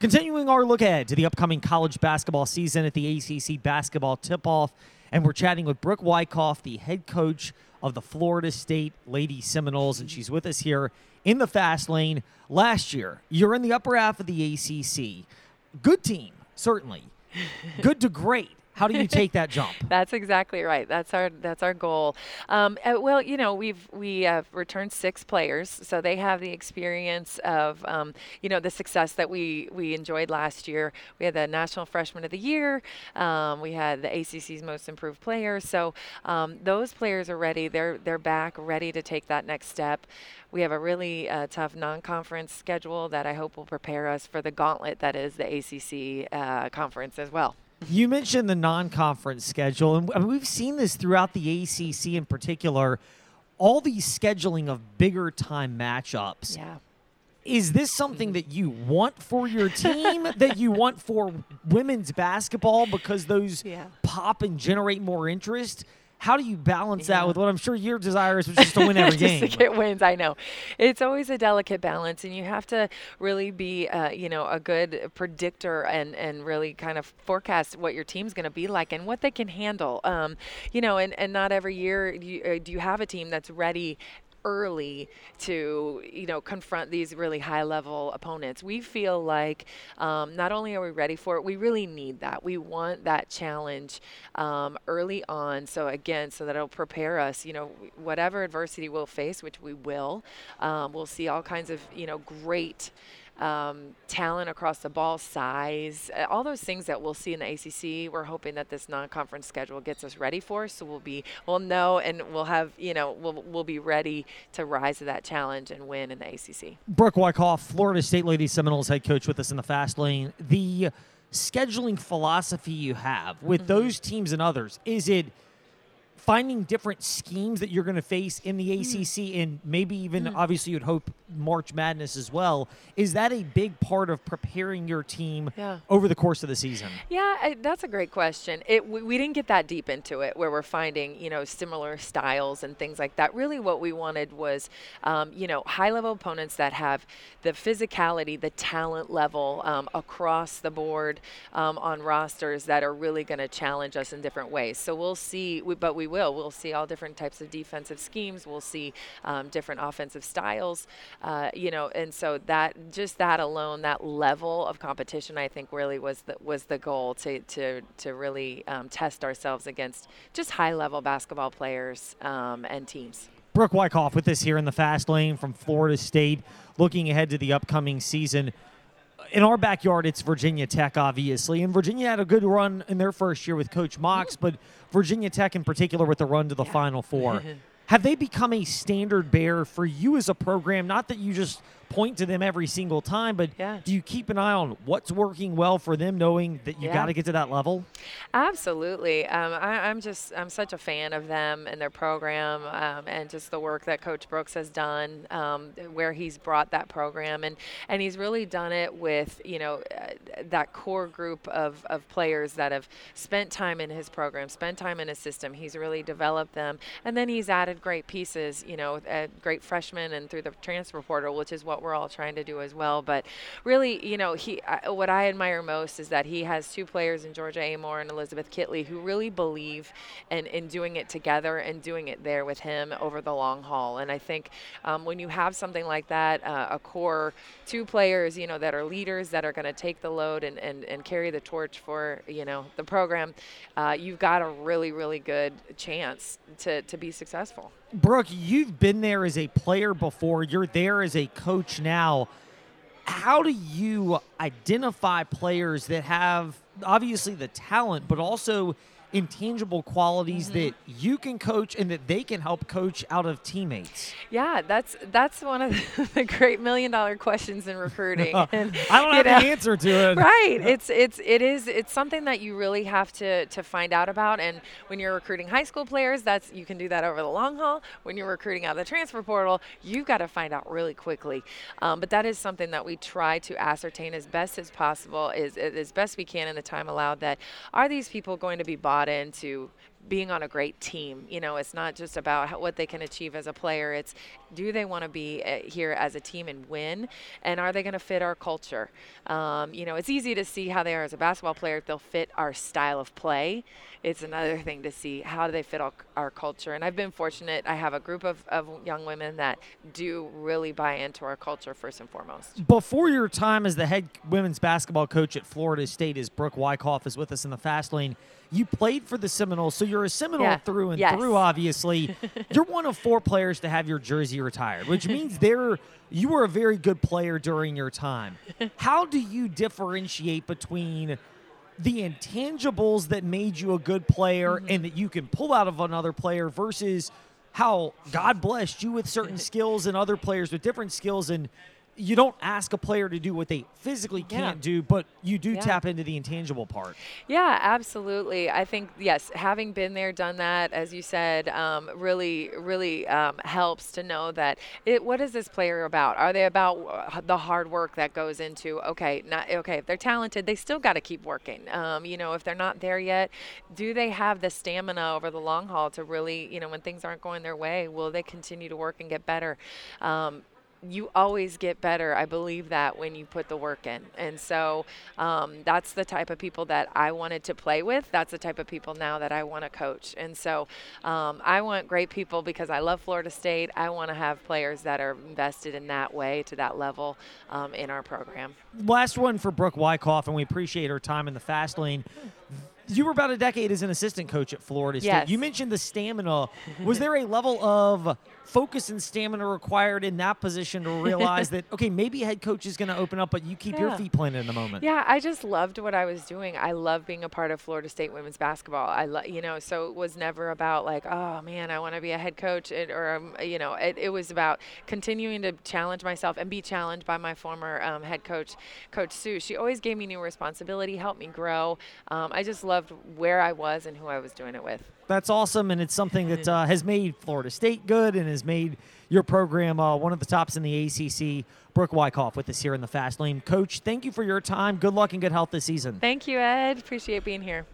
Continuing our look ahead to the upcoming college basketball season at the ACC basketball tip off, and we're chatting with Brooke Wyckoff, the head coach of the Florida State Lady Seminoles, and she's with us here in the fast lane. Last year, you're in the upper half of the ACC. Good team, certainly. Good to great. How do you take that jump? that's exactly right. That's our that's our goal. Um, uh, well, you know, we've we have returned six players, so they have the experience of um, you know the success that we we enjoyed last year. We had the National Freshman of the Year. Um, we had the ACC's Most Improved Player. So um, those players are ready. They're they're back, ready to take that next step. We have a really uh, tough non-conference schedule that I hope will prepare us for the gauntlet that is the ACC uh, conference as well. You mentioned the non-conference schedule, and I mean, we've seen this throughout the ACC in particular. All these scheduling of bigger time matchups. Yeah. Is this something that you want for your team? that you want for women's basketball because those Yeah. pop and generate more interest? How do you balance that with what I'm sure your desire is, which is to win every Just game? to get wins, I know. It's always a delicate balance, and you have to really be, uh, you know, a good predictor and and really kind of forecast what your team's going to be like and what they can handle. Um, you know, and and not every year you, uh, do you have a team that's ready early to you know confront these really high level opponents. We feel like um, not only are we ready for it we really need that. We want that challenge um, early on. So again so that it'll prepare us you know whatever adversity we'll face which we will um, we'll see all kinds of you know great um, talent across the ball, size, uh, all those things that we'll see in the ACC. We're hoping that this non-conference schedule gets us ready for, so we'll be we'll know and we'll have you know we'll we'll be ready to rise to that challenge and win in the ACC. Brooke Wyckoff, Florida State Lady Seminoles head coach with us in the fast lane. The scheduling philosophy you have with those teams and others, is it finding different schemes that you're going to face in the ACC and maybe even obviously you'd hope March Madness as well? Is that a big part of preparing your team Yeah. over the course of the season? Yeah, I, that's a great question. It we, we didn't get that deep into it where we're finding you know similar styles and things like that. Really, what we wanted was um, you know high level opponents that have the physicality, the talent level um, across the board um, on rosters that are really going to challenge us in different ways. So we'll see, we, but we will. We'll see all different types of defensive schemes. We'll see um, different offensive styles. Uh, you know, and so that just that alone, that level of competition, I think really was the was the goal to to to really um, test ourselves against just high level basketball players um, and teams. Brooke Wyckoff with us here in the fast lane from Florida State, looking ahead to the upcoming season. In our backyard, it's Virginia Tech, obviously, and Virginia had a good run in their first year with Coach Mox, but Virginia Tech in particular with the run to the Final Four. Have they become a standard bearer for you as a program? Not that you just point to them every single time, but Yeah. do you keep an eye on what's working well for them, knowing that you Yeah. got to get to that level? Absolutely. Um, I, I'm just I'm such a fan of them and their program um, and just the work that Coach Brooks has done, um, where he's brought that program and and he's really done it with you know uh, that core group of, of players that have spent time in his program, spent time in his system. He's really developed them, and then he's added great pieces, you know, uh, great freshmen and through the transfer portal, which is what we're all trying to do as well. But really, you know, he I, what I admire most is that he has two players in Georgia Amoore and Elizabeth Kitley who really believe in, in doing it together and doing it there with him over the long haul. And I think um, when you have something like that, uh, a core two players, you know, that are leaders that are going to take the load and, and, and carry the torch for, you know, the program, uh, you've got a really, really good chance to, to be successful. Brooke, you've been there as a player before. You're there as a coach now. How do you identify players that have obviously the talent, but also intangible qualities Mm-hmm. that you can coach and that they can help coach out of teammates? Yeah, that's that's one of the great million dollar questions in recruiting. And, I don't have know, the answer to it. right it's it's it is it's something that you really have to to find out about and when you're recruiting high school players that's you can do that over the long haul when you're recruiting out of the transfer portal you've got to find out really quickly um, but that is something that we try to ascertain as best as possible is as best we can in the time allowed that are these people going to be bought into being on a great team. You know, it's not just about how, what they can achieve as a player. It's do they want to be uh, here as a team and win, and are they going to fit our culture? Um, you know, it's easy to see how they are as a basketball player they'll fit our style of play. It's another thing to see how do they fit our, our culture. And I've been fortunate. I have a group of, of young women that do really buy into our culture first and foremost. Before your time as the head women's basketball coach at Florida State, as Brooke Wyckoff is with us in the fast lane, you played for the Seminoles, so you're a Seminole Yeah. through and Yes. through. Obviously, you're one of four players to have your jersey retired, which means there you were a very good player during your time. How do you differentiate between the intangibles that made you a good player Mm-hmm. and that you can pull out of another player versus how God blessed you with certain skills and other players with different skills and you don't ask a player to do what they physically can't do, but you do Yeah. tap into the intangible part. Yeah, absolutely. I think yes, having been there, done that, as you said, um, really, really um, helps to know that it. What is this player about? Are they about uh, the hard work that goes into? Okay, not okay. If they're talented, they still got to keep working. Um, you know, if they're not there yet, do they have the stamina over the long haul to really, you know, when things aren't going their way, will they continue to work and get better? You always get better. I believe that when you put the work in. And so um, that's the type of people that I wanted to play with. That's the type of people now that I want to coach. And so um, I want great people because I love Florida State. I want to have players that are invested in that way to that level um, in our program. Last one for Brooke Wyckoff, and we appreciate her time in the fast lane. You were about a decade as an assistant coach at Florida State. Yes. You mentioned the stamina. Was there a level of focus and stamina required in that position to realize that okay, maybe head coach is going to open up, but you keep your feet planted in the moment? Yeah, I just loved what I was doing. I love being a part of Florida State women's basketball. I love, you know, so it was never about like, oh man, I want to be a head coach, it, or um, you know, it, it was about continuing to challenge myself and be challenged by my former um, head coach, Coach Sue. She always gave me new responsibility, helped me grow. Um, I just loved where I was and who I was doing it with. That's awesome, and it's something that uh, has made Florida State good and has made your program uh, one of the tops in the ACC. Brooke Wyckoff with us here in the Fast Lane. Coach, thank you for your time. Good luck and good health this season. Thank you, Ed. Appreciate being here.